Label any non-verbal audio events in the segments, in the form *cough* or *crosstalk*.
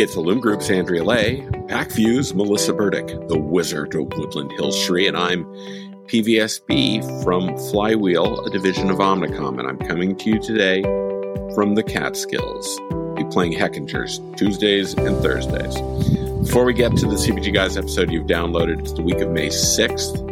It's Illum Group's Andrea Leigh, Pacvue's Melissa Burdick, the Wizard of Woodland Hills Sri, and I'm PVSB from Flywheel, a division of Omnicom, and I'm coming to you today from the Catskills. Be playing Heckingers Tuesdays and Thursdays. Before we get to the CPG Guys episode you've downloaded, it's the week of May 6th.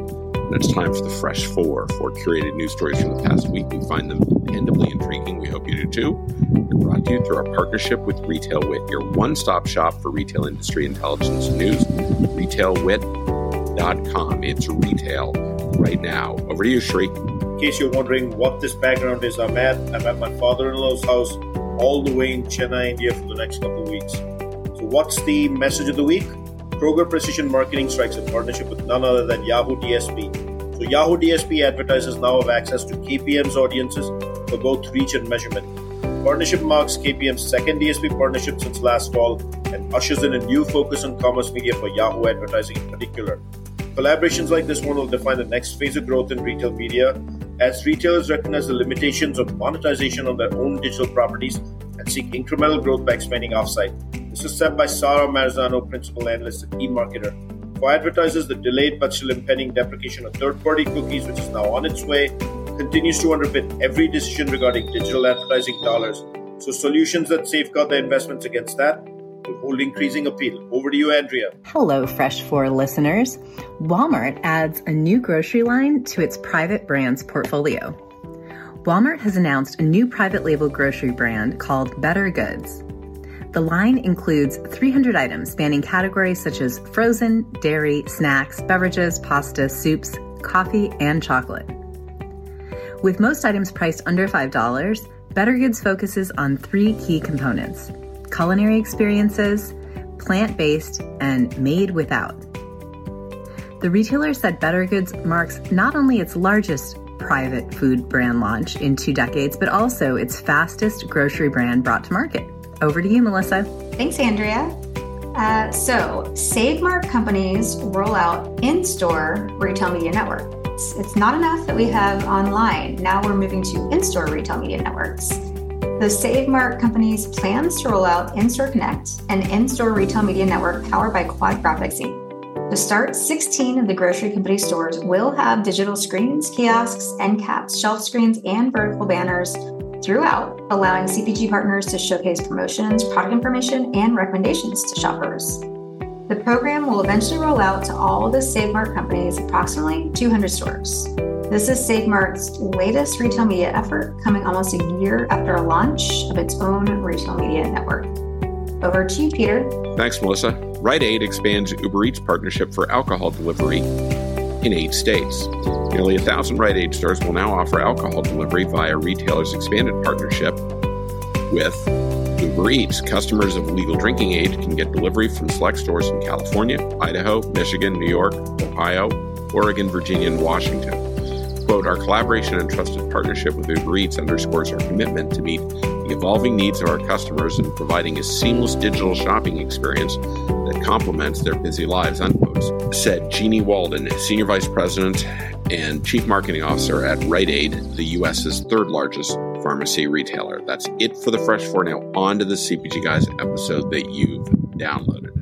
And it's time for the Fresh Four, four curated news stories from the past week. We find them dependably intriguing. We hope you do too. We're brought to you through our partnership with Retail Wit, your one stop shop for retail industry intelligence news. RetailWit.com. It's retail right now. Over to you, Sri. In case you're wondering what this background is, I'm at, I'm at my father in law's house all the way in Chennai, India for the next couple of weeks. So, what's the message of the week? Kroger Precision Marketing strikes a partnership with none other than Yahoo DSP. So Yahoo DSP advertisers now have access to KPM's audiences for both reach and measurement. Partnership marks KPM's second DSP partnership since last fall and ushers in a new focus on commerce media for Yahoo advertising in particular. Collaborations like this one will define the next phase of growth in retail media as retailers recognize the limitations of monetization on their own digital properties and seek incremental growth by expanding offsite. This is said by Sara Marzano, principal analyst at eMarketer. For advertisers, the delayed but still impending deprecation of third party cookies, which is now on its way, continues to underpin every decision regarding digital advertising dollars. So, solutions that safeguard their investments against that will hold increasing appeal. Over to you, Andrea. Hello, Fresh 4 listeners. Walmart adds a new grocery line to its private brands portfolio. Walmart has announced a new private label grocery brand called Better Goods. The line includes 300 items spanning categories such as frozen, dairy, snacks, beverages, pasta, soups, coffee, and chocolate. With most items priced under $5, Better Goods focuses on three key components culinary experiences, plant based, and made without. The retailer said Better Goods marks not only its largest private food brand launch in two decades, but also its fastest grocery brand brought to market. Over to you, Melissa. Thanks, Andrea. Uh, so, Save Mart companies roll out in store retail media network. It's, it's not enough that we have online. Now we're moving to in store retail media networks. The Save Mart companies plans to roll out In Store Connect, an in store retail media network powered by Quad Graphics Inc. To start, 16 of the grocery company stores will have digital screens, kiosks, end caps, shelf screens, and vertical banners throughout, allowing CPG partners to showcase promotions, product information, and recommendations to shoppers. The program will eventually roll out to all the Save Mart companies, approximately 200 stores. This is Save Mart's latest retail media effort, coming almost a year after a launch of its own retail media network. Over to you, Peter. Thanks, Melissa. Rite Aid expands Uber Eats partnership for alcohol delivery in eight states. Nearly a thousand Rite Aid stores will now offer alcohol delivery via retailers' expanded partnership with Uber Eats. Customers of legal drinking age can get delivery from select stores in California, Idaho, Michigan, New York, Ohio, Oregon, Virginia, and Washington. Quote, our collaboration and trusted partnership with Uber Eats underscores our commitment to meet the evolving needs of our customers and providing a seamless digital shopping experience that complements their busy lives, unquote, said Jeanniey Walden, Senior Vice President and Chief Marketing Officer at Rite Aid, the U.S.'s third largest pharmacy retailer. That's it for the Fresh Four. Now, on to the CPG Guys episode that you've downloaded.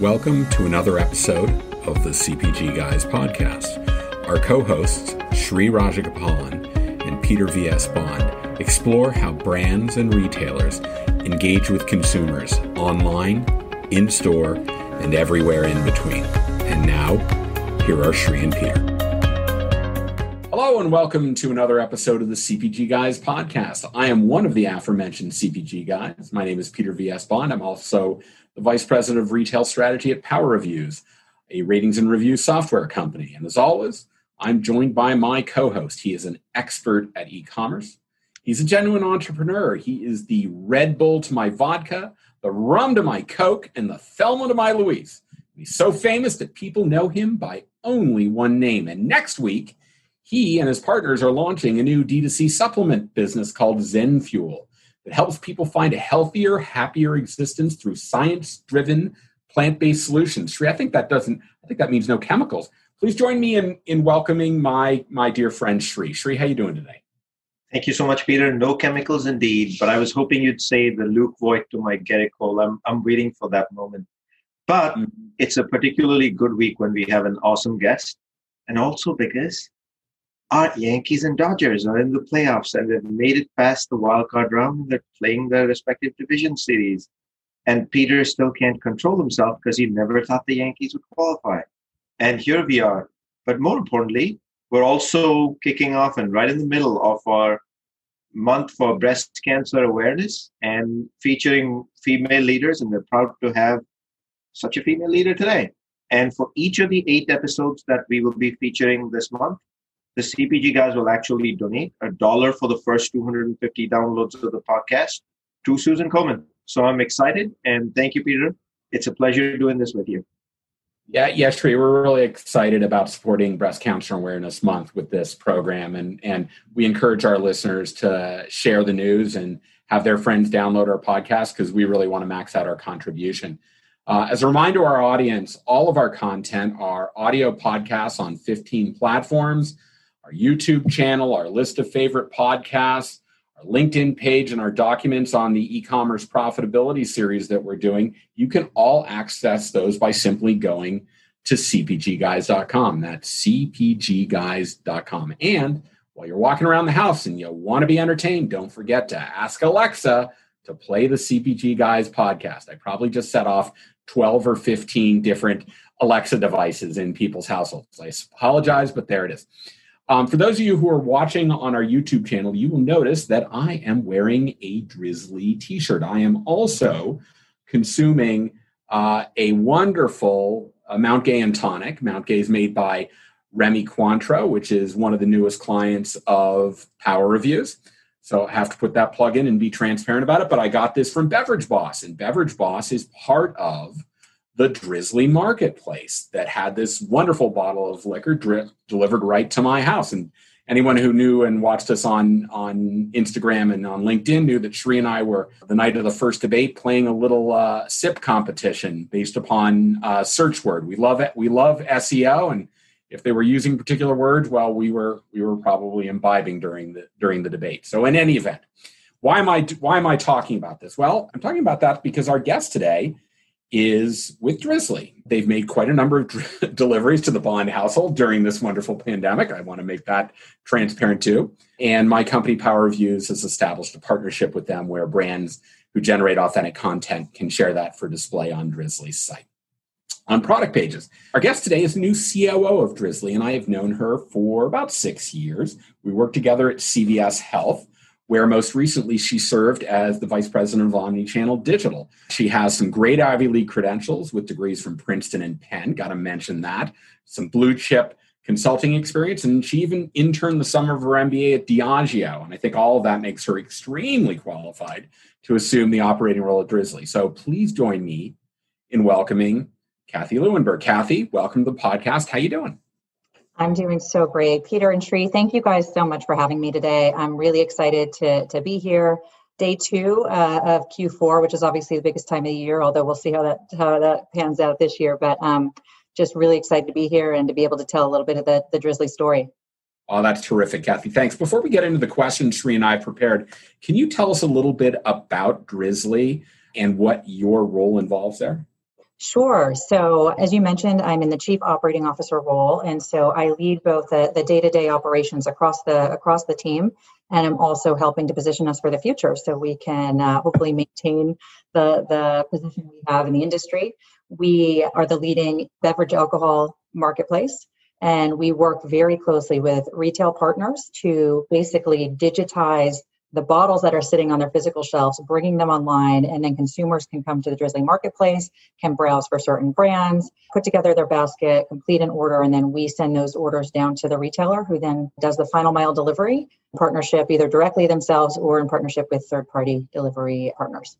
Welcome to another episode of the CPG Guys podcast. Our co hosts, Sri Rajagopalan and Peter V.S. Bond, explore how brands and retailers engage with consumers online, in store, and everywhere in between. And now, here are Sri and Peter. Hello, and welcome to another episode of the CPG Guys podcast. I am one of the aforementioned CPG guys. My name is Peter V.S. Bond. I'm also the Vice President of Retail Strategy at Power Reviews, a ratings and review software company. And as always, I'm joined by my co host. He is an expert at e commerce. He's a genuine entrepreneur. He is the Red Bull to my vodka, the rum to my Coke, and the Thelma to my Louise. He's so famous that people know him by only one name. And next week, he and his partners are launching a new D2C supplement business called Zen Fuel that helps people find a healthier, happier existence through science-driven plant-based solutions. Sri, I think that doesn't. I think that means no chemicals. Please join me in in welcoming my my dear friend Sri. Sri, how you doing today? Thank you so much, Peter. No chemicals indeed, but I was hoping you'd say the Luke Voit to my Gerrit Cole. I'm, I'm waiting for that moment. But mm-hmm. it's a particularly good week when we have an awesome guest, and also because our Yankees and Dodgers are in the playoffs and they've made it past the wild card round and they're playing their respective division series. And Peter still can't control himself because he never thought the Yankees would qualify. And here we are. But more importantly, we're also kicking off and right in the middle of our month for breast cancer awareness and featuring female leaders. And we're proud to have such a female leader today. And for each of the eight episodes that we will be featuring this month, the CPG guys will actually donate a dollar for the first 250 downloads of the podcast to Susan Komen. So I'm excited and thank you, Peter. It's a pleasure doing this with you. Yeah, yeah, Sri, we're really excited about supporting Breast Cancer Awareness Month with this program, and and we encourage our listeners to share the news and have their friends download our podcast because we really want to max out our contribution. Uh, as a reminder to our audience, all of our content are audio podcasts on 15 platforms, our YouTube channel, our list of favorite podcasts, our LinkedIn page, and our documents on the e commerce profitability series that we're doing. You can all access those by simply going to cpgguys.com. That's cpgguys.com. And while you're walking around the house and you want to be entertained, don't forget to ask Alexa to play the CPG Guys podcast. I probably just set off 12 or 15 different Alexa devices in people's households. I apologize, but there it is. Um, for those of you who are watching on our YouTube channel, you will notice that I am wearing a Drizly t shirt. I am also consuming uh, a wonderful uh, Mount Gay and Tonic. Mount Gay is made by Remy Cointreau, which is one of the newest clients of Power Reviews. So I have to put that plug in and be transparent about it. But I got this from Beverage Boss, and Beverage Boss is part of the Drizly Marketplace that had this wonderful bottle of liquor dri- delivered right to my house. And anyone who knew and watched us on on Instagram and on LinkedIn knew that Sri and I were the night of the first debate playing a little uh, sip competition based upon uh, search word. We love it. We love SEO and if they were using particular words, well, we were we were probably imbibing during the during the debate. So in any event, why am I why am I talking about this? Well, I'm talking about that because our guest today is with Drizly. They've made quite a number of dr- *laughs* deliveries to the Bond household during this wonderful pandemic. I want to make that transparent too. And my company, Power Reviews, has established a partnership with them where brands who generate authentic content can share that for display on Drizly's site on product pages. Our guest today is new COO of Drizly, and I have known her for about six years. We worked together at CVS Health, where most recently she served as the vice president of omnichannel digital. She has some great Ivy League credentials with degrees from Princeton and Penn, got to mention that, some blue chip consulting experience, and she even interned the summer of her MBA at Diageo. And I think all of that makes her extremely qualified to assume the operating role at Drizly. So please join me in welcoming Cathy Lewenberg. Cathy, welcome to the podcast. How you doing? I'm doing so great. Peter and Sri, thank you guys so much for having me today. I'm really excited to, to be here. Day two uh, of Q4, which is obviously the biggest time of the year, although we'll see how that how that pans out this year. But um, just really excited to be here and to be able to tell a little bit of the, the Drizly story. Oh, that's terrific, Cathy. Thanks. Before we get into the questions Sri and I prepared, can you tell us a little bit about Drizly and what your role involves there? Sure. So, as you mentioned, I'm in the chief operating officer role, and so I lead both the, the day-to-day operations across the across the team, and I'm also helping to position us for the future, so we can uh, hopefully maintain the the position we have in the industry. We are the leading beverage alcohol marketplace, and we work very closely with retail partners to basically digitize the bottles that are sitting on their physical shelves, bringing them online, and then consumers can come to the Drizly marketplace, can browse for certain brands, put together their basket, complete an order, and then we send those orders down to the retailer who then does the final mile delivery partnership either directly themselves or in partnership with third party delivery partners.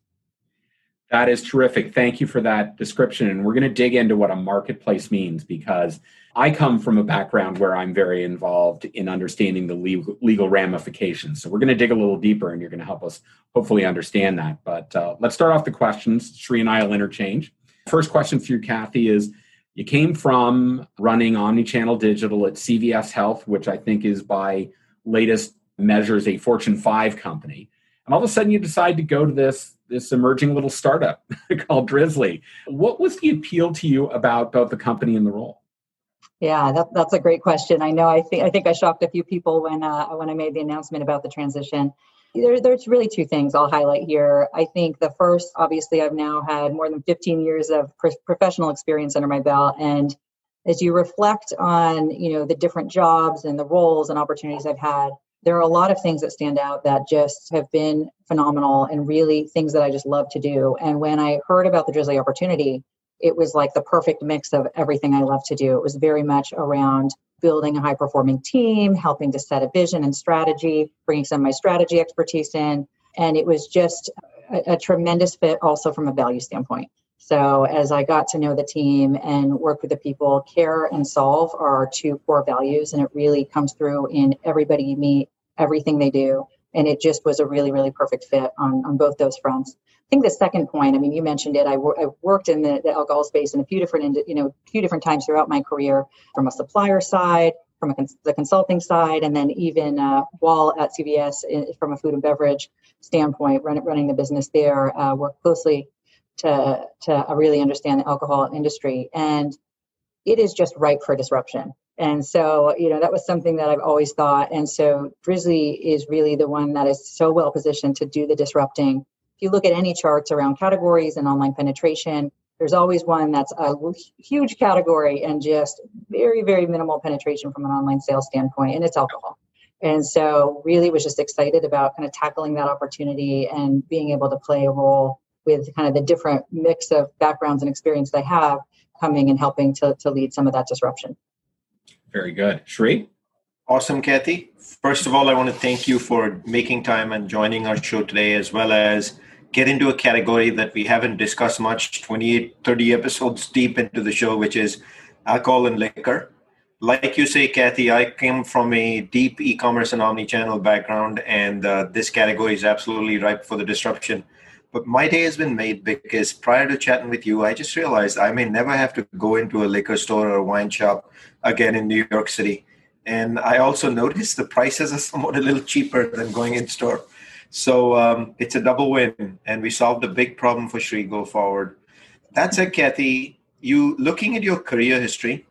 That is terrific. Thank you for that description. And we're going to dig into what a marketplace means because I come from a background where I'm very involved in understanding the legal, legal ramifications. So we're going to dig a little deeper and you're going to help us hopefully understand that. But uh, let's start off the questions. Sri and I will interchange. First question for you, Cathy, is you came from running omni-channel digital at CVS Health, which I think is by latest measures a Fortune 5 company. And all of a sudden you decide to go to this this emerging little startup *laughs* called Drizly. What was the appeal to you about both the company and the role? Yeah, that, that's a great question. I know. I think I think I shocked a few people when uh, when I made the announcement about the transition. There, there's really two things I'll highlight here. I think the first, obviously, I've now had more than 15 years of pro- professional experience under my belt, and as you reflect on, you know, the different jobs and the roles and opportunities I've had, there are a lot of things that stand out that just have been phenomenal and really things that I just love to do. And when I heard about the Drizly opportunity, it was like the perfect mix of everything I love to do. It was very much around building a high performing team, helping to set a vision and strategy, bringing some of my strategy expertise in. And it was just a, a tremendous fit also from a value standpoint. So as I got to know the team and work with the people, care and solve are our two core values, and it really comes through in everybody you meet, everything they do. And it just was a really, really perfect fit on, on both those fronts. I think the second point, I mean, you mentioned it. I I worked in the, the alcohol space in a few different, you know, few different times throughout my career, from a supplier side, from a cons- the consulting side, and then even uh, while at CVS in, from a food and beverage standpoint, run, running the business there, uh, worked closely to to really understand the alcohol industry, and it is just ripe for disruption. And so, you know, that was something that I've always thought. And so, Drizly is really the one that is so well positioned to do the disrupting if you look at any charts around categories and online penetration, there's always one that's a huge category and just very, very minimal penetration from an online sales standpoint, and it's alcohol. And so, really was just excited about kind of tackling that opportunity and being able to play a role with kind of the different mix of backgrounds and experience they have coming and helping to, to lead some of that disruption. Very good. Sri? Awesome, Cathy. First of all, I want to thank you for making time and joining our show today, as well as get into a category that we haven't discussed much 28 30 episodes deep into the show which is alcohol and liquor like you say Cathy i came from a deep e-commerce and omni-channel background and uh, this category is absolutely ripe for the disruption but my day has been made because prior to chatting with you i just realized i may never have to go into a liquor store or a wine shop again in new york city and i also noticed the prices are *laughs* somewhat a little cheaper than going in store so um, it's a double win, and we solved a big problem for Sri go forward. That said, Cathy, you looking at your career history,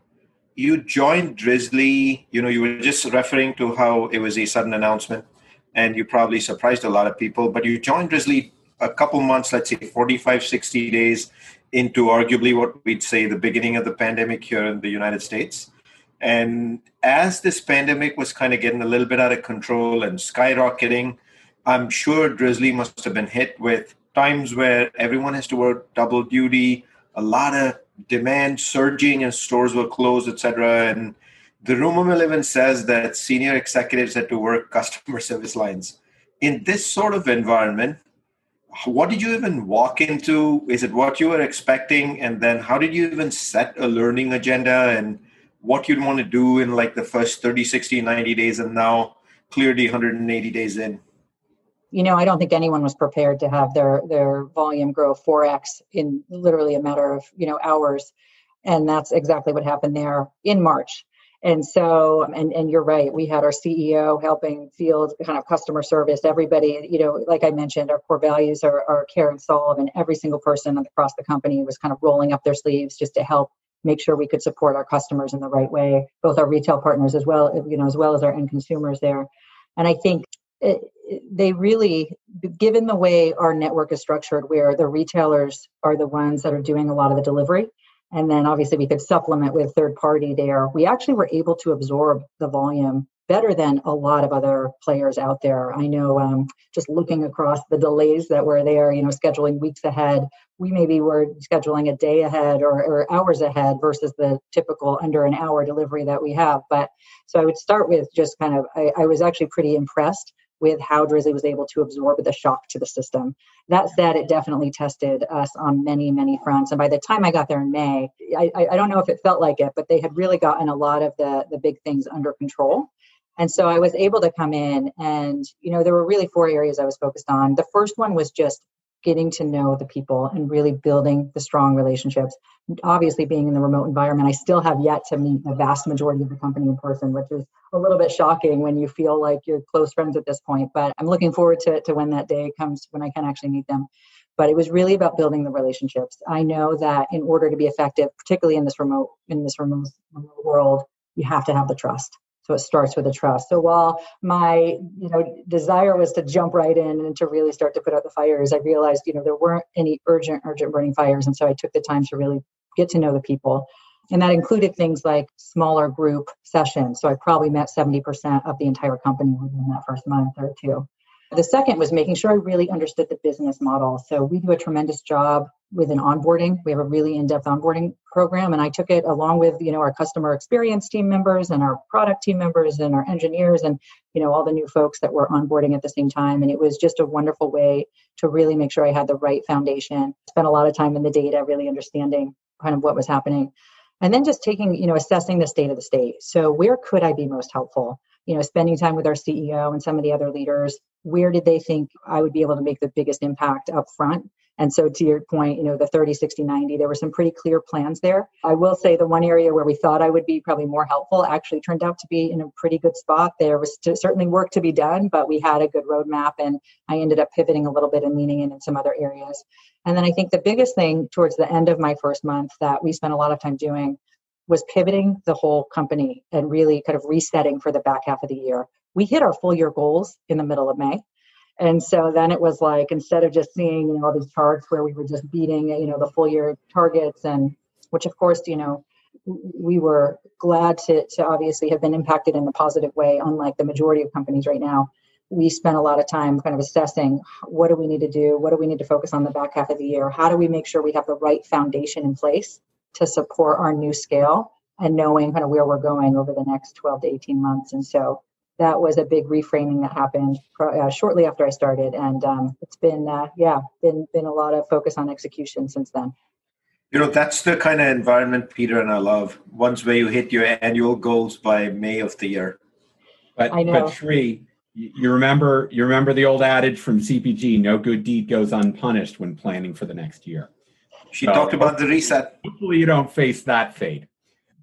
you joined Drizly. You know, you were just referring to how it was a sudden announcement, and you probably surprised a lot of people. But you joined Drizly a couple months, let's say 45, 60 days into arguably what we'd say the beginning of the pandemic here in the United States. And as this pandemic was kind of getting a little bit out of control and skyrocketing, I'm sure Drizly must have been hit with times where everyone has to work double duty, a lot of demand surging and stores were closed, etc. And the rumor mill even says that senior executives had to work *laughs* customer service lines. In this sort of environment, what did you even walk into? Is it what you were expecting? And then how did you even set a learning agenda and what you'd want to do in like the first 30, 60, 90 days and now clearly 180 days in? you know, I don't think anyone was prepared to have their their volume grow 4x in literally a matter of, you know, hours. And that's exactly what happened there in March. And so, and, and you're right, we had our CEO helping field kind of customer service, everybody, you know, like I mentioned, our core values are, are care and solve, and every single person across the company was kind of rolling up their sleeves just to help make sure we could support our customers in the right way, both our retail partners as well, you know, as well as our end consumers there. And I think it, they really, given the way our network is structured, where the retailers are the ones that are doing a lot of the delivery, and then obviously we could supplement with third party there, we actually were able to absorb the volume better than a lot of other players out there. I know um, just looking across the delays that were there, you know, scheduling weeks ahead, we maybe were scheduling a day ahead or, or hours ahead versus the typical under an hour delivery that we have. But so I would start with just kind of, I, I was actually pretty impressed with how Drizly was able to absorb the shock to the system. That said, it definitely tested us on many, many fronts. And by the time I got there in May, I, I don't know if it felt like it, but they had really gotten a lot of the, the big things under control. And so I was able to come in and, you know, there were really four areas I was focused on. The first one was just getting to know the people and really building the strong relationships. Obviously, being in the remote environment, I still have yet to meet the vast majority of the company in person, which is a little bit shocking when you feel like you're close friends at this point. But I'm looking forward to, to when that day comes when I can actually meet them. But it was really about building the relationships. I know that in order to be effective, particularly in this remote in this remote, remote world, you have to have the trust so it starts with a trust. So while my, you know, desire was to jump right in and to really start to put out the fires, I realized, you know, there weren't any urgent, urgent burning fires. And so I took the time to really get to know the people. And that included things like smaller group sessions. So I probably met 70% of the entire company within that first month or two. The second was making sure I really understood the business model. So we do a tremendous job with an onboarding. We have a really in-depth onboarding program, and I took it along with you know our customer experience team members and our product team members and our engineers and you know all the new folks that were onboarding at the same time. And it was just a wonderful way to really make sure I had the right foundation. Spent a lot of time in the data, really understanding kind of what was happening, and then just taking you know assessing the state of the state. So where could I be most helpful? You know spending time with our ceo and some of the other leaders where did they think i would be able to make the biggest impact up front? And so to your point you know the 30 60 90 there were some pretty clear plans there. I will say the one area where we thought i would be probably more helpful actually turned out to be in a pretty good spot. There was certainly work to be done but we had a good roadmap and i ended up pivoting a little bit and leaning in in some other areas. And then i think the biggest thing towards the end of my first month that we spent a lot of time doing was pivoting the whole company and really kind of resetting for the back half of the year. We hit our full year goals in the middle of May. And so then it was like instead of just seeing, you know, all these charts where we were just beating, you know, the full year targets and which of course, you know, we were glad to, to obviously have been impacted in a positive way, unlike the majority of companies right now. We spent a lot of time kind of assessing what do we need to do? What do we need to focus on the back half of the year? How do we make sure we have the right foundation in place to support our new scale and knowing kind of where we're going over the next 12 to 18 months. And so that was a big reframing that happened uh, shortly after I started, and um, it's been uh, yeah, been been a lot of focus on execution since then. You know, that's the kind of environment Peter and I love. Ones where you hit your annual goals by May of the year. But I know. but Sri, you remember you remember the old adage from CPG: "No good deed goes unpunished" when planning for the next year. She so, talked oh. about the reset. Hopefully, you don't face that fate.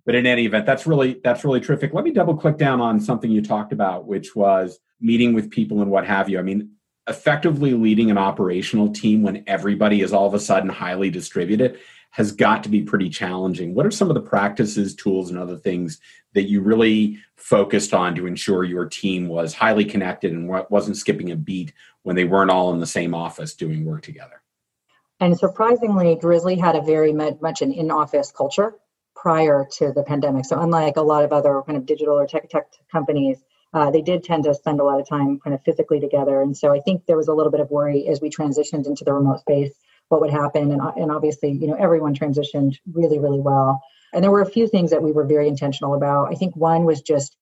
But in any event, that's really that's really terrific. Let me double click down on something you talked about, which was meeting with people and what have you. I mean, effectively leading an operational team when everybody is all of a sudden highly distributed has got to be pretty challenging. What are some of the practices, tools, and other things that you really focused on to ensure your team was highly connected and wasn't skipping a beat when they weren't all in the same office doing work together? And surprisingly, Drizly had a very much an in-office culture prior to the pandemic. So unlike a lot of other kind of digital or tech tech companies, uh, they did tend to spend a lot of time kind of physically together. And so I think there was a little bit of worry as we transitioned into the remote space, what would happen. And, and obviously, you know, everyone transitioned really, really well. And there were a few things that we were very intentional about. I think one was just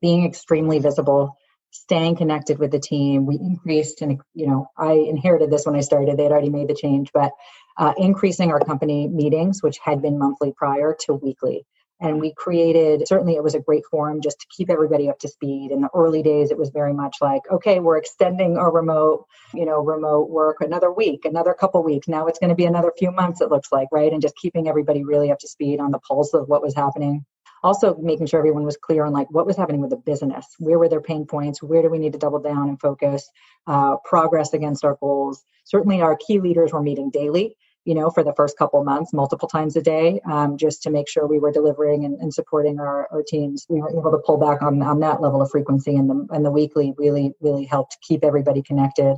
being extremely visible staying connected with the team. We increased, and you know, I inherited this when I started. They had already made the change, but uh, increasing our company meetings, which had been monthly prior, to weekly. And we created, certainly it was a great forum just to keep everybody up to speed. In the early days, it was very much like, okay, we're extending our remote, you know, remote work another week, another couple weeks. Now it's going to be another few months, it looks like, right? And just keeping everybody really up to speed on the pulse of what was happening also making sure everyone was clear on like what was happening with the business. Where were their pain points? Where do we need to double down and focus? Uh, progress against our goals. Certainly our key leaders were meeting daily you know for the first couple months multiple times a day um, just to make sure we were delivering and, and supporting our, our teams. We were able to pull back on, on that level of frequency and the, and the weekly really really helped keep everybody connected.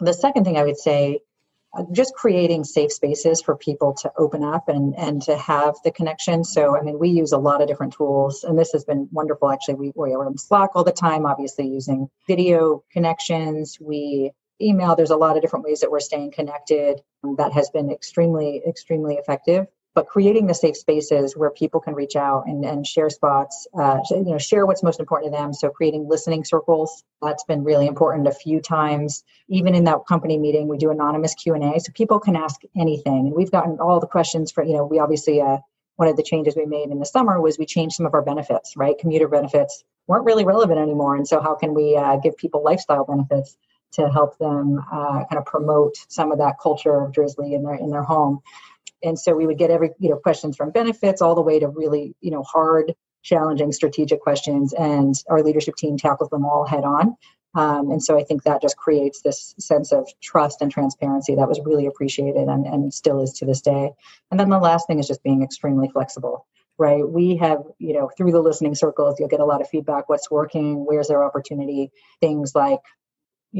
The second thing i would say just creating safe spaces for people to open up and and to have the connection. So i mean we use a lot of different tools and this has been wonderful. Actually we, we are on slack all the time obviously using video connections. We email. There's a lot of different ways that we're staying connected. That has been extremely extremely effective but creating the safe spaces where people can reach out and, and share spots uh, you know share what's most important to them. So creating listening circles that's been really important a few times. Even in that company meeting we do anonymous q&a so people can ask anything. And we've gotten all the questions for you know we obviously uh, one of the changes we made in the summer was we changed some of our benefits right? Commuter benefits weren't really relevant anymore. And so how can we uh, give people lifestyle benefits to help them uh, kind of promote some of that culture of Drizly in their in their home. And so we would get every you know questions from benefits all the way to really you know hard, challenging strategic questions, and our leadership team tackles them all head on. Um, and so I think that just creates this sense of trust and transparency that was really appreciated and, and still is to this day. And then the last thing is just being extremely flexible right? We have, you know, through the listening circles, you'll get a lot of feedback what's working, where's there opportunity, things like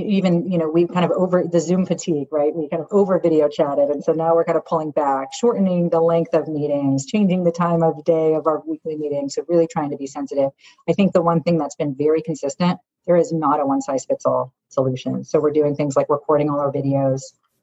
even you know we kind of over the zoom fatigue right? We kind of over video chatted and so now we're kind of pulling back shortening the length of meetings changing the time of day of our weekly meetings so really trying to be sensitive. I think the one thing that's been very consistent there is not a one size fits all solution. So we're doing things like recording all our videos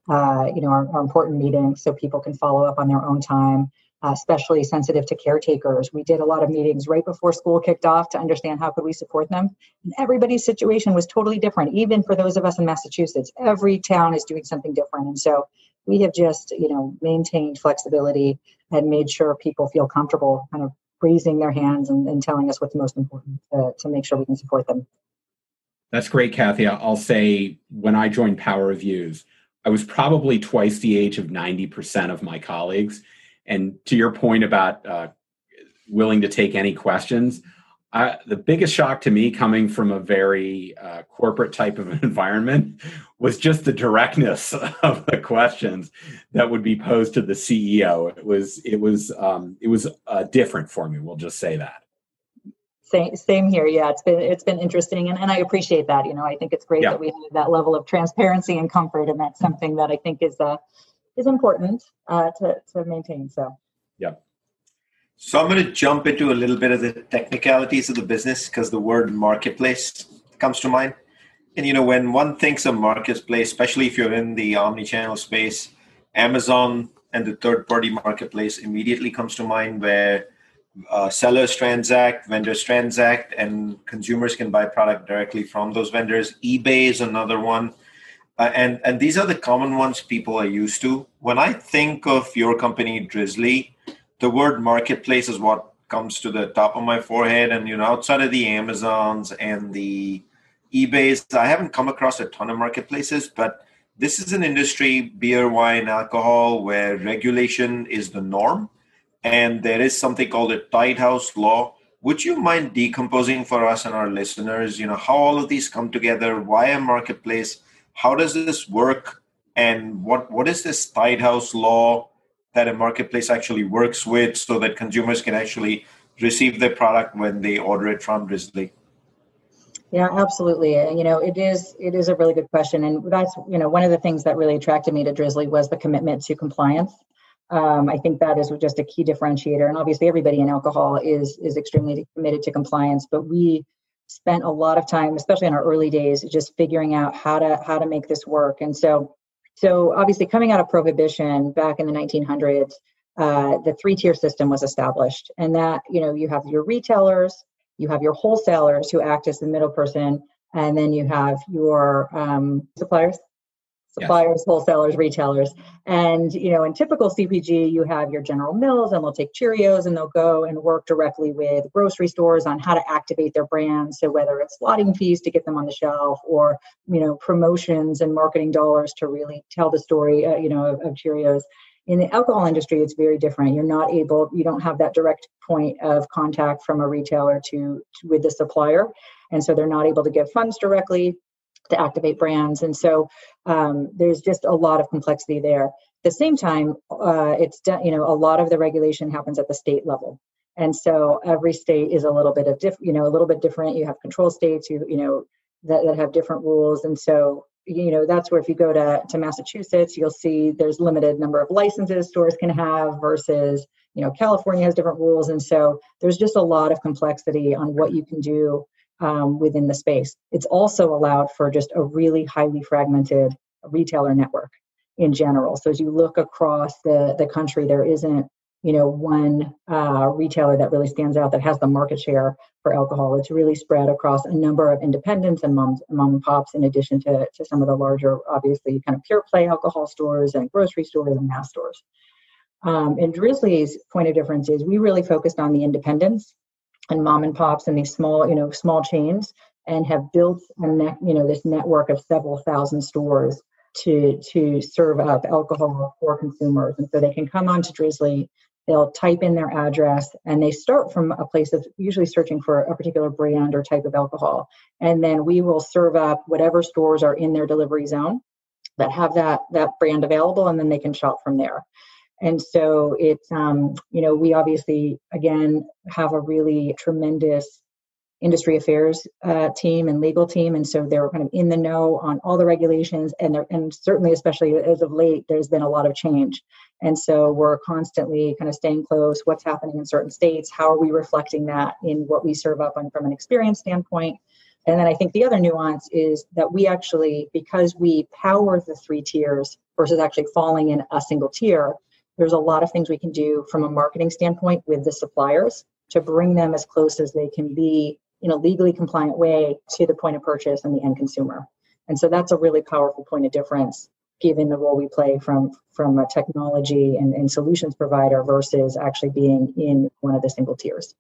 uh, you know our, our important meetings so people can follow up on their own time uh, especially sensitive to caretakers. We did a lot of meetings right before school kicked off to understand how could we support them. And everybody's situation was totally different, even for those of us in Massachusetts. Every town is doing something different. And so we have just, you know, maintained flexibility and made sure people feel comfortable kind of raising their hands and, and telling us what's most important to, to make sure we can support them. That's great, Cathy. I'll say when I joined Power Reviews, I was probably twice the age of 90% of my colleagues and to your point about uh, willing to take any questions, I, the biggest shock to me coming from a very uh, corporate type of *laughs* environment was just the directness *laughs* of the questions that would be posed to the CEO. It was it was um, it was uh, different for me. We'll just say that. Same, same here. Yeah, it's been it's been interesting, and, and I appreciate that. You know, I think it's great yeah. that we have that level of transparency and comfort, and that's something that I think is uh, is important uh, to, to maintain. So, yeah. So I'm going to jump into a little bit of the technicalities of the business because the word marketplace comes to mind. And you know, when one thinks of marketplace, especially if you're in the omni-channel space, Amazon and the third-party marketplace immediately comes to mind, where uh, sellers transact, vendors transact, and consumers can buy product directly from those vendors. eBay is another one uh, and and these are the common ones people are used to. When I think of your company, Drizly, the word marketplace is what comes to the top of my forehead. And you know, outside of the Amazons and the eBay's, I haven't come across a ton of marketplaces, but this is an industry, beer, wine, alcohol, where regulation is the norm, and there is something called a tied house law. Would you mind decomposing for us and our listeners? You know how all of these come together, why a marketplace how does this work and what what is this tied house law that a marketplace actually works with so that consumers can actually receive their product when they order it from Drizly? Yeah, absolutely. You know, it is it is a really good question, and that's you know one of the things that really attracted me to Drizly was the commitment to compliance. Um, I think that is just a key differentiator, and obviously everybody in alcohol is is extremely committed to compliance. But we spent a lot of time, especially in our early days, just figuring out how to how to make this work. And so, so obviously, coming out of prohibition back in the 1900s, uh, the three tier system was established, and that you know you have your retailers, you have your wholesalers who act as the middle person, and then you have your um, suppliers suppliers, wholesalers, retailers. And you know, in typical CPG, you have your General Mills, and they'll take Cheerios and they'll go and work directly with grocery stores on how to activate their brands. So whether it's slotting fees to get them on the shelf, or you know, promotions and marketing dollars to really tell the story, uh, you know, of, of Cheerios. In the alcohol industry, it's very different. You're not able, you don't have that direct point of contact from a retailer to, to with the supplier, and so they're not able to give funds directly to activate brands. And so um, there's just a lot of complexity there. At the same time, uh, it's you know a lot of the regulation happens at the state level, and so every state is a little bit of diff, you know a little bit different. You have control states, you you know that, that have different rules, and so you know that's where if you go to to Massachusetts, you'll see there's limited number of licenses stores can have versus you know California has different rules, and so there's just a lot of complexity on what you can do um, within the space. It's also allowed for just a really highly fragmented retailer network in general. So as you look across the, the country, there isn't you know one uh, retailer that really stands out that has the market share for alcohol. It's really spread across a number of independents and moms, mom and pops, in addition to, to some of the larger, obviously, kind of pure play alcohol stores and grocery stores and mass stores. Um, and Drizly's point of difference is we really focused on the independents and mom and pops and these small, you know, small chains and have built a net, you know, this network of several thousand stores to to serve up alcohol for consumers. And so they can come on to Drizly, they'll type in their address, and they start from a place of usually searching for a particular brand or type of alcohol. And then we will serve up whatever stores are in their delivery zone that have that that brand available, and then they can shop from there. And so it's um, you know we obviously again have a really tremendous industry affairs uh, team and legal team, and so they're kind of in the know on all the regulations, and they're and certainly, especially as of late, there's been a lot of change, and so we're constantly kind of staying close. What's happening in certain states? How are we reflecting that in what we serve up on from an experience standpoint? And then I think the other nuance is that we actually, because we power the three tiers versus actually falling in a single tier, there's a lot of things we can do from a marketing standpoint with the suppliers to bring them as close as they can be in a legally compliant way to the point of purchase and the end consumer. And so that's a really powerful point of difference given the role we play from from a technology and, and solutions provider versus actually being in one of the single tiers.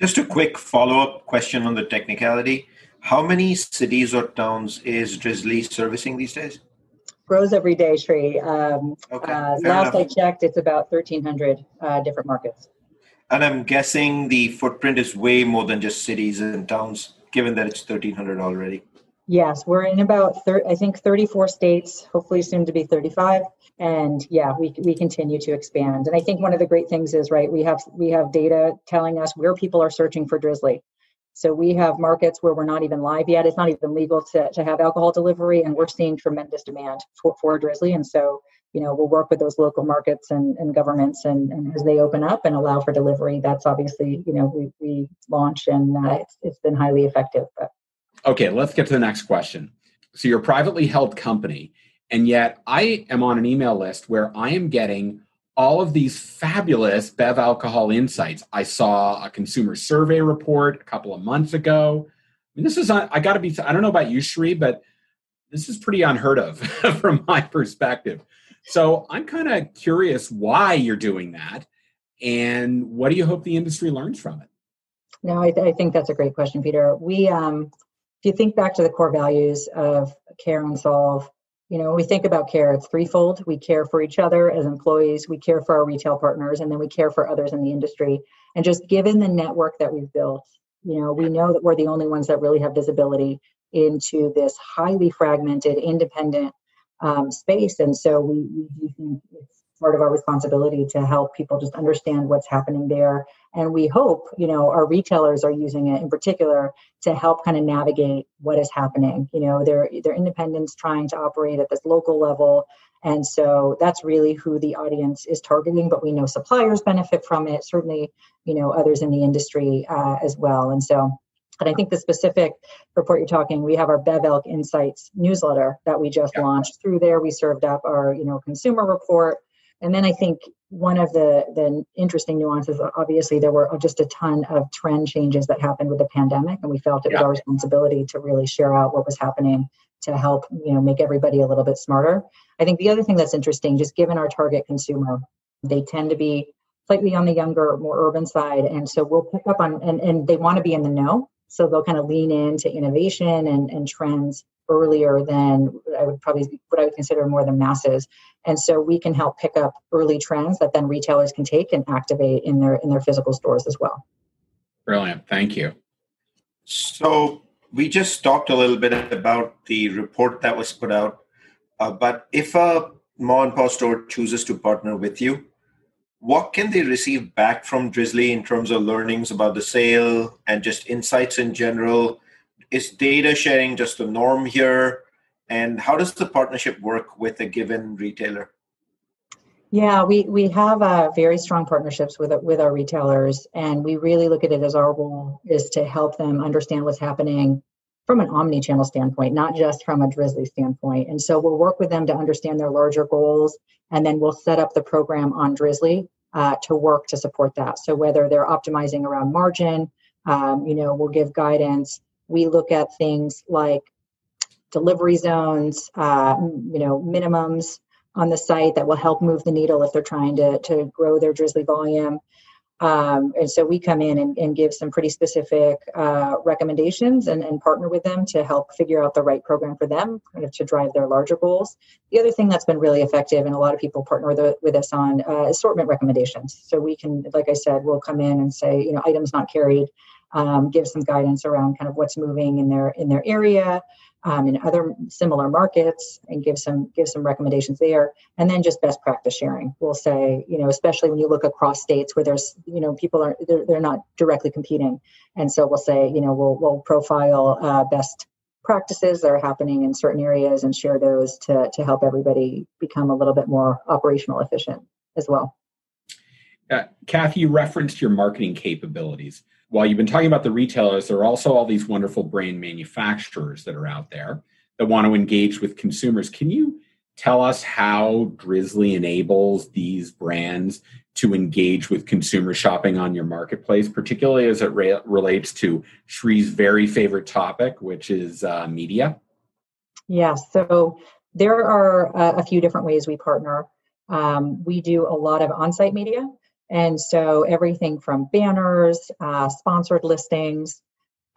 Just a quick follow-up question on the technicality. How many cities or towns is Drizly servicing these days? Grows every day, Sri. Um, okay, uh, last enough. I checked, it's about 1,300 uh, different markets. And I'm guessing the footprint is way more than just cities and towns, given that it's 1,300 already. Yes, we're in about thir- I think 34 states, hopefully soon to be 35. And yeah, we we continue to expand. And I think one of the great things is right, we have we have data telling us where people are searching for Drizly. So we have markets where we're not even live yet. It's not even legal to, to have alcohol delivery, and we're seeing tremendous demand for, for Drizly. And so you know, we'll work with those local markets and, and governments and, and as they open up and allow for delivery, that's obviously, you know, we, we launch and uh, it's, it's been highly effective. But. Okay, let's get to the next question. So you're a privately held company, and yet I am on an email list where I am getting all of these fabulous bev alcohol insights. I saw a consumer survey report a couple of months ago. I mean, this is, I got to be, I don't know about you, Sri, but this is pretty unheard of *laughs* from my perspective. So I'm kind of curious why you're doing that and what do you hope the industry learns from it? No, I, th- I think that's a great question, Peter. We, um, if you think back to the core values of care and solve, you know, we think about care, it's threefold. We care for each other as employees, we care for our retail partners, and then we care for others in the industry. And just given the network that we've built, you know, we know that we're the only ones that really have visibility into this highly fragmented, independent um, space. And so we, we do think it's part of our responsibility to help people just understand what's happening there. And we hope, you know, our retailers are using it in particular to help kind of navigate what is happening. You know, they're they're independents trying to operate at this local level. And so that's really who the audience is targeting. But we know suppliers benefit from it, certainly, you know, others in the industry uh, as well. And so and I think the specific report you're talking, we have our BevAlc Insights newsletter that we just yeah. launched. Through there, we served up our, you know, consumer report. And then I think one of the the interesting nuances, obviously, there were just a ton of trend changes that happened with the pandemic, and we felt it yeah. was our responsibility to really share out what was happening to help, you know, make everybody a little bit smarter. I think the other thing that's interesting, just given our target consumer, they tend to be slightly on the younger, more urban side, and so we'll pick up on and, and they want to be in the know so they'll kind of lean into innovation and, and trends earlier than I would probably what I would consider more the masses. And so we can help pick up early trends that then retailers can take and activate in their in their physical stores as well. Brilliant. Thank you. So we just talked a little bit about the report that was put out. Uh, but if a mom and pop store chooses to partner with you, what can they receive back from Drizly in terms of learnings about the sale and just insights in general? Is data sharing just the norm here? And how does the partnership work with a given retailer? Yeah, we we have uh, very strong partnerships with with our retailers, and we really look at it as our role is to help them understand what's happening from an omni-channel standpoint, not just from a Drizly standpoint. And so we'll work with them to understand their larger goals, and then we'll set up the program on Drizly uh, to work to support that. So whether they're optimizing around margin, um, you know, we'll give guidance. We look at things like delivery zones, uh, you know, minimums on the site that will help move the needle if they're trying to, to grow their Drizly volume. Um, and so we come in and, and give some pretty specific uh, recommendations and, and, partner with them to help figure out the right program for them, kind of to drive their larger goals. The other thing that's been really effective, and a lot of people partner with, with us on uh, assortment recommendations. So we can, like I said, we'll come in and say, you know, items not carried, um, give some guidance around kind of what's moving in their in their area, um, in other similar markets and give some give some recommendations there. And then just best practice sharing. We'll say you know especially when you look across states where there's you know people are they're, they're not directly competing. And so we'll say you know we'll, we'll profile uh, best practices that are happening in certain areas and share those to to help everybody become a little bit more operational efficient as well. Uh, Cathy you referenced your marketing capabilities while you've been talking about the retailers, there are also all these wonderful brand manufacturers that are out there that want to engage with consumers. Can you tell us how Drizly enables these brands to engage with consumer shopping on your marketplace, particularly as it re- relates to Sri's very favorite topic, which is uh, media? Yes. Yeah, so there are uh, a few different ways we partner. Um, we do a lot of on site media. And so everything from banners, uh, sponsored listings,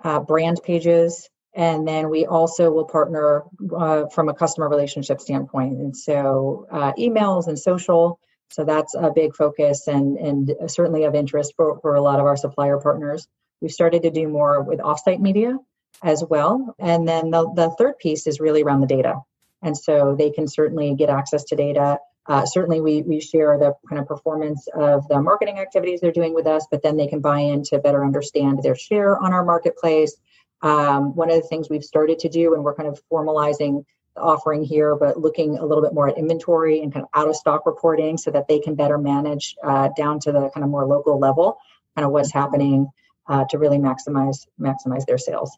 uh, brand pages, and then we also will partner uh, from a customer relationship standpoint. And so uh, emails and social. So that's a big focus and, and certainly of interest for, for a lot of our supplier partners. We've started to do more with offsite media as well. And then the, the third piece is really around the data. And so they can certainly get access to data uh, certainly, we, we share the kind of performance of the marketing activities they're doing with us, but then they can buy in to better understand their share on our marketplace. Um, one of the things we've started to do, and we're kind of formalizing the offering here, but looking a little bit more at inventory and kind of out of stock reporting so that they can better manage uh, down to the kind of more local level, kind of what's happening uh, to really maximize maximize their sales.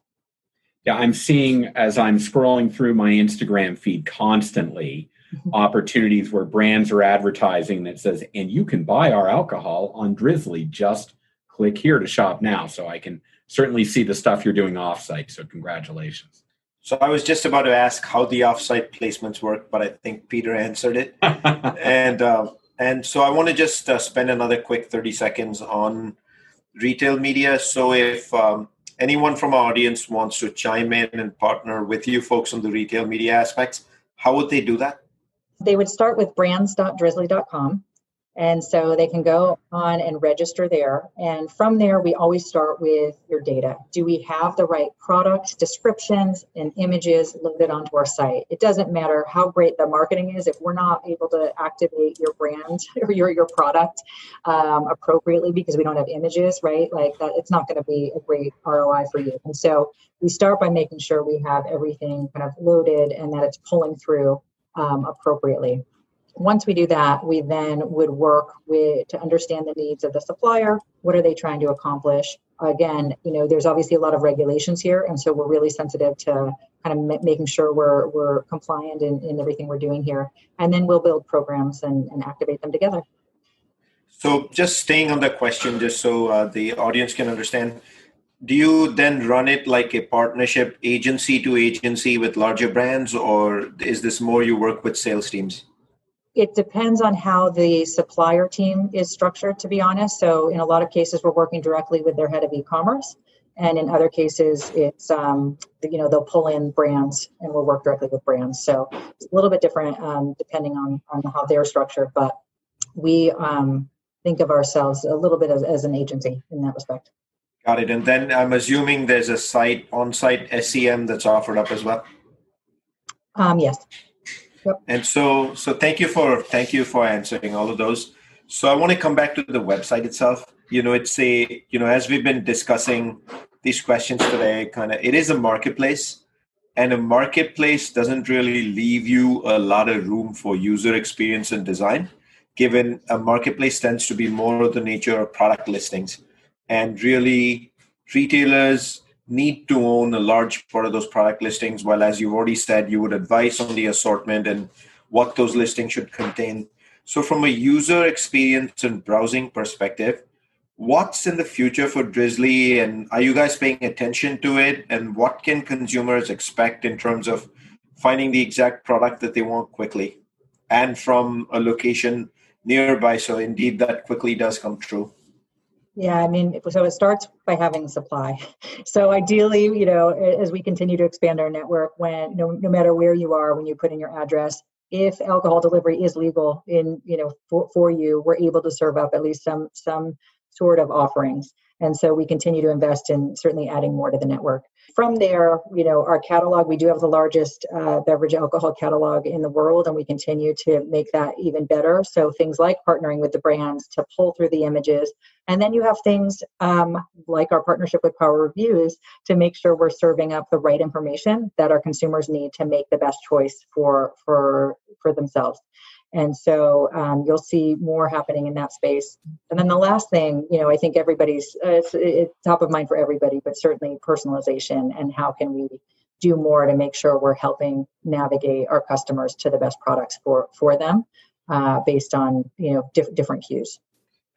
Yeah, I'm seeing as I'm scrolling through my Instagram feed constantly opportunities where brands are advertising that says, and you can buy our alcohol on Drizly. Just click here to shop now. So I can certainly see the stuff you're doing offsite. So congratulations. So I was just about to ask how the offsite placements work, but I think Peter answered it. *laughs* and uh, and so I want to just uh, spend another quick 30 seconds on retail media. So if um, anyone from our audience wants to chime in and partner with you folks on the retail media aspects, how would they do that? They would start with brands.drizly.com. And so they can go on and register there. And from there, we always start with your data. Do we have the right product descriptions and images loaded onto our site? It doesn't matter how great the marketing is if we're not able to activate your brand *laughs* or your, your product um, appropriately because we don't have images, right? Like that, it's not going to be a great ROI for you. And so we start by making sure we have everything kind of loaded and that it's pulling through um, appropriately. Once we do that, we then would work with to understand the needs of the supplier. What are they trying to accomplish? Again, you know, there's obviously a lot of regulations here, and so we're really sensitive to kind of making sure we're we're compliant in, in everything we're doing here. And then we'll build programs and, and activate them together. So, just staying on that question, just so uh, the audience can understand, do you then run it like a partnership agency to agency with larger brands or is this more you work with sales teams? It depends on how the supplier team is structured to be honest. So in a lot of cases we're working directly with their head of e-commerce. And in other cases it's um, you know they'll pull in brands and we'll work directly with brands. So it's a little bit different um, depending on, on how they're structured. But we um, think of ourselves a little bit as, as an agency in that respect Got it. And then I'm assuming there's a site on-site SEM that's offered up as well. Um, yes. Yep. And so, so thank you for thank you for answering all of those. So I want to come back to the website itself. You know, it's a you know as we've been discussing these questions today, kind of it is a marketplace, and a marketplace doesn't really leave you a lot of room for user experience and design, given a marketplace tends to be more of the nature of product listings and really retailers need to own a large part of those product listings while as you've already said you would advise on the assortment and what those listings should contain. So from a user experience and browsing perspective what's in the future for drizly and are you guys paying attention to it? And what can consumers expect in terms of finding the exact product that they want quickly and from a location nearby so indeed that quickly does come true Yeah, I mean, so it starts by having supply. So ideally, you know, as we continue to expand our network, when no, no matter where you are, when you put in your address, if alcohol delivery is legal in, you know, for, for you, we're able to serve up at least some some sort of offerings. And so we continue to invest in certainly adding more to the network. From there, you know, our catalog, we do have the largest uh, beverage alcohol catalog in the world, and we continue to make that even better. So things like partnering with the brands to pull through the images. And then you have things um, like our partnership with Power Reviews to make sure we're serving up the right information that our consumers need to make the best choice for for for themselves and so um, you'll see more happening in that space. And then the last thing you know i think everybody's uh, it's, it's top of mind for everybody but certainly personalization and how can we do more to make sure we're helping navigate our customers to the best products for for them uh, based on you know diff- different cues.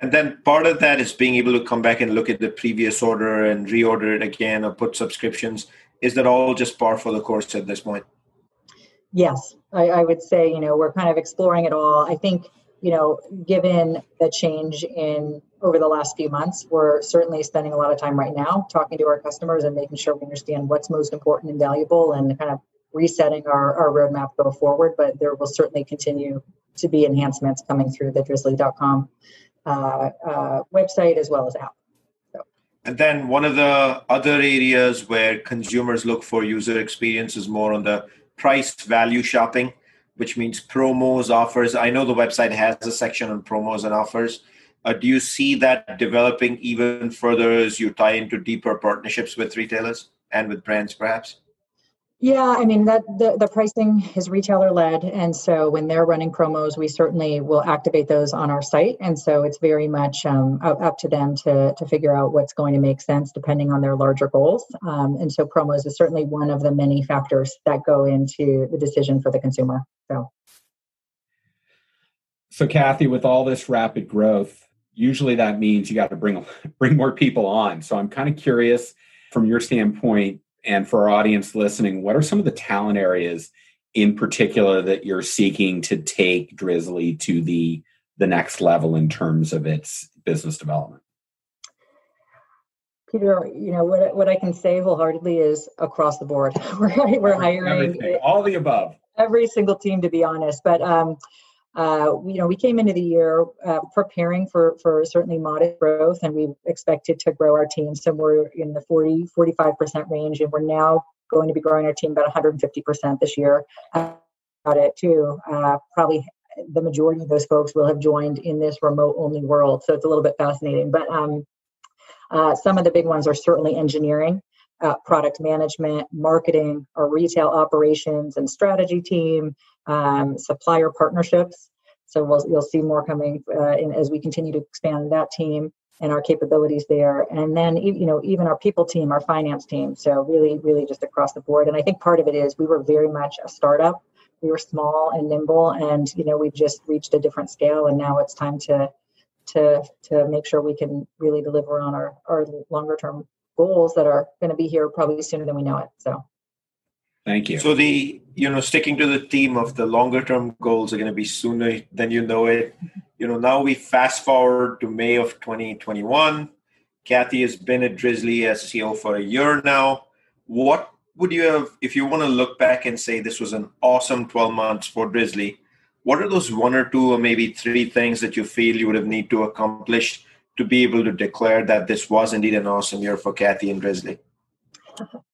And then part of that is being able to come back and look at the previous order and reorder it again or put subscriptions. Is that all just par for the course at this point Yes, I, I would say, you know, we're kind of exploring it all. I think, you know, given the change in over the last few months, we're certainly spending a lot of time right now talking to our customers and making sure we understand what's most important and valuable and kind of resetting our, our roadmap go forward. But there will certainly continue to be enhancements coming through the drizly.com uh, uh, website as well as app. And then one of the other areas where consumers look for user experience is more on the price value shopping, which means promos, offers. I know the website has a section on promos and offers. Uh, do you see that developing even further as you tie into deeper partnerships with retailers and with brands, perhaps? Yeah, I mean that the, the pricing is retailer led, and so when they're running promos, we certainly will activate those on our site, and so it's very much um, up, up, to them to to figure out what's going to make sense depending on their larger goals. Um, and so promos is certainly one of the many factors that go into the decision for the consumer. So, so Cathy, with all this rapid growth, usually that means you got to bring *laughs* bring more people on. So I'm kind of curious from your standpoint and for our audience listening, what are some of the talent areas in particular that you're seeking to take Drizly to the the next level in terms of its business development? Peter, you know what what I can say wholeheartedly is across the board. *laughs* we're, we're hiring Everything. all the above. Every single team, to be honest. But um, uh, you know, we came into the year uh, preparing for for certainly modest growth, and we expected to grow our team somewhere in the 40 45 percent range, and we're now going to be growing our team about 150 percent this year. About it too, uh, probably the majority of those folks will have joined in this remote only world, so it's a little bit fascinating. But um, uh, some of the big ones are certainly engineering. Uh, product management, marketing, our retail operations and strategy team, um, supplier partnerships. So we'll, you'll see more coming uh, in, as we continue to expand that team and our capabilities there. And then, you know, even our people team, our finance team. So really, really just across the board. And I think part of it is we were very much a startup. We were small and nimble, and you know, we've just reached a different scale. And now it's time to to to make sure we can really deliver on our our longer term goals that are going to be here probably sooner than we know it. So. Thank you. So the you know sticking to the theme of the longer term goals are going to be sooner than you know it. You know now we fast forward to May of 2021. Cathy has been at Drizly as CEO for a year now. What would you have if you want to look back and say this was an awesome 12 months for Drizly? What are those one or two or maybe three things that you feel you would have need to accomplish to be able to declare that this was indeed an awesome year for Cathy and Drizly? *laughs*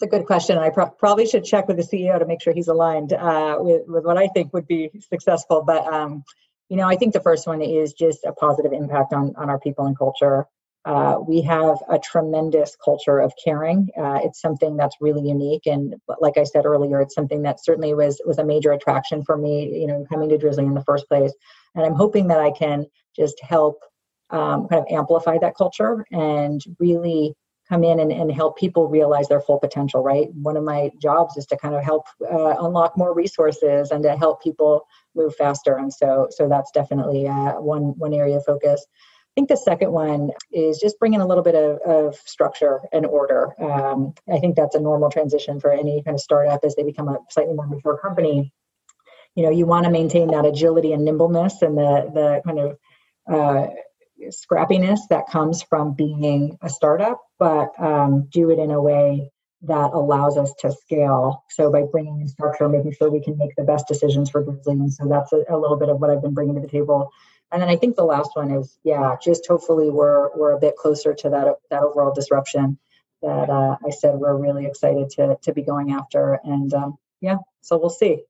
It's a good question. I pro- probably should check with the CEO to make sure he's aligned uh, with, with what I think would be successful. But um, you know, I think the first one is just a positive impact on on our people and culture. Uh, we have a tremendous culture of caring. Uh, it's something that's really unique, and like I said earlier, it's something that certainly was was a major attraction for me. You know, coming to Drizly in the first place, and I'm hoping that I can just help um, kind of amplify that culture and really come in and, and help people realize their full potential right one of my jobs is to kind of help uh, unlock more resources and to help people move faster and so so that's definitely uh, one one area of focus I think the second one is just bringing a little bit of, of structure and order. Um, I think that's a normal transition for any kind of startup as they become a slightly more mature company. You know, you want to maintain that agility and nimbleness and the the kind of uh, scrappiness that comes from being a startup, but um, do it in a way that allows us to scale. So by bringing in structure, making sure we can make the best decisions for Drizly. And so that's a, a, little bit of what I've been bringing to the table. And then I think the last one is, yeah, just hopefully we're we're a bit closer to that that overall disruption that uh, I said we're really excited to to be going after. And um, yeah, so we'll see.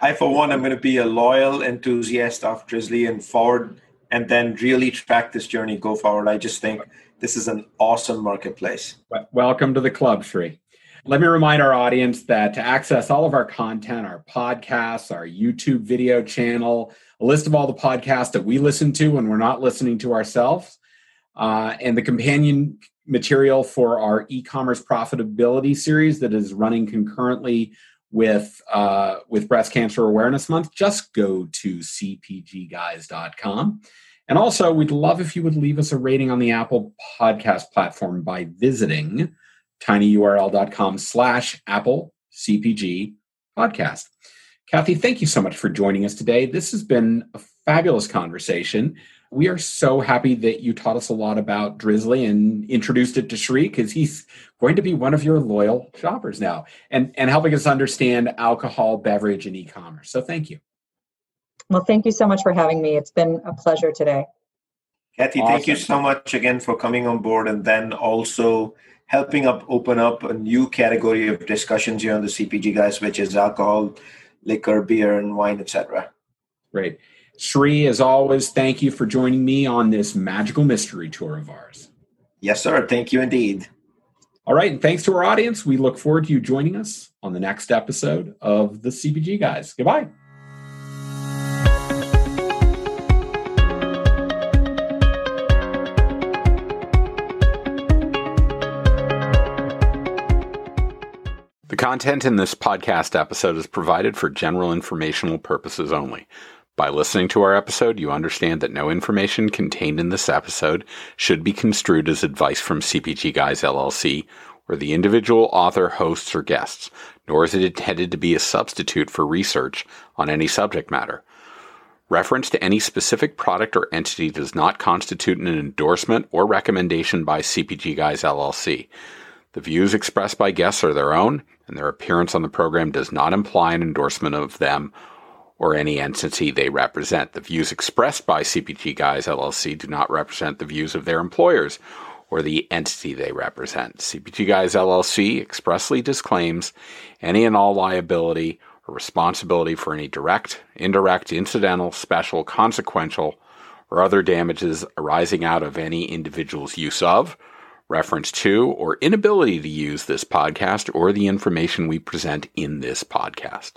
I, for one, I'm going to be a loyal enthusiast of Drizly and forward, and then really track this journey go forward. I just think this is an awesome marketplace. Welcome to the club, Sri. Let me remind our audience that to access all of our content, our podcasts, our YouTube video channel, a list of all the podcasts that we listen to when we're not listening to ourselves, uh, and the companion material for our e-commerce profitability series that is running concurrently with uh, with breast cancer awareness month just go to cpgguys.com and also we'd love if you would leave us a rating on the apple podcast platform by visiting tinyurl.com slash apple cpg podcast. Cathy thank you so much for joining us today. This has been a fabulous conversation we are so happy that you taught us a lot about Drizly and introduced it to Sri because he's going to be one of your loyal shoppers now and, and helping us understand alcohol, beverage, and e commerce. So thank you. Well, thank you so much for having me. It's been a pleasure today. Cathy, awesome. thank you so much again for coming on board and then also helping up open up a new category of discussions here on the CPG guys, which is alcohol, liquor, beer, and wine, etc. Great. Sri, as always, thank you for joining me on this magical mystery tour of ours. Yes, sir. Thank you indeed. All right. And thanks to our audience. We look forward to you joining us on the next episode of the CPG Guys. Goodbye. The content in this podcast episode is provided for general informational purposes only. By listening to our episode, you understand that no information contained in this episode should be construed as advice from CPG Guys LLC or the individual author, hosts, or guests, nor is it intended to be a substitute for research on any subject matter. Reference to any specific product or entity does not constitute an endorsement or recommendation by CPG Guys LLC. The views expressed by guests are their own, and their appearance on the program does not imply an endorsement of them or any entity they represent. The views expressed by CPG Guys LLC do not represent the views of their employers or the entity they represent. CPG Guys LLC expressly disclaims any and all liability or responsibility for any direct, indirect, incidental, special, consequential, or other damages arising out of any individual's use of, reference to, or inability to use this podcast or the information we present in this podcast.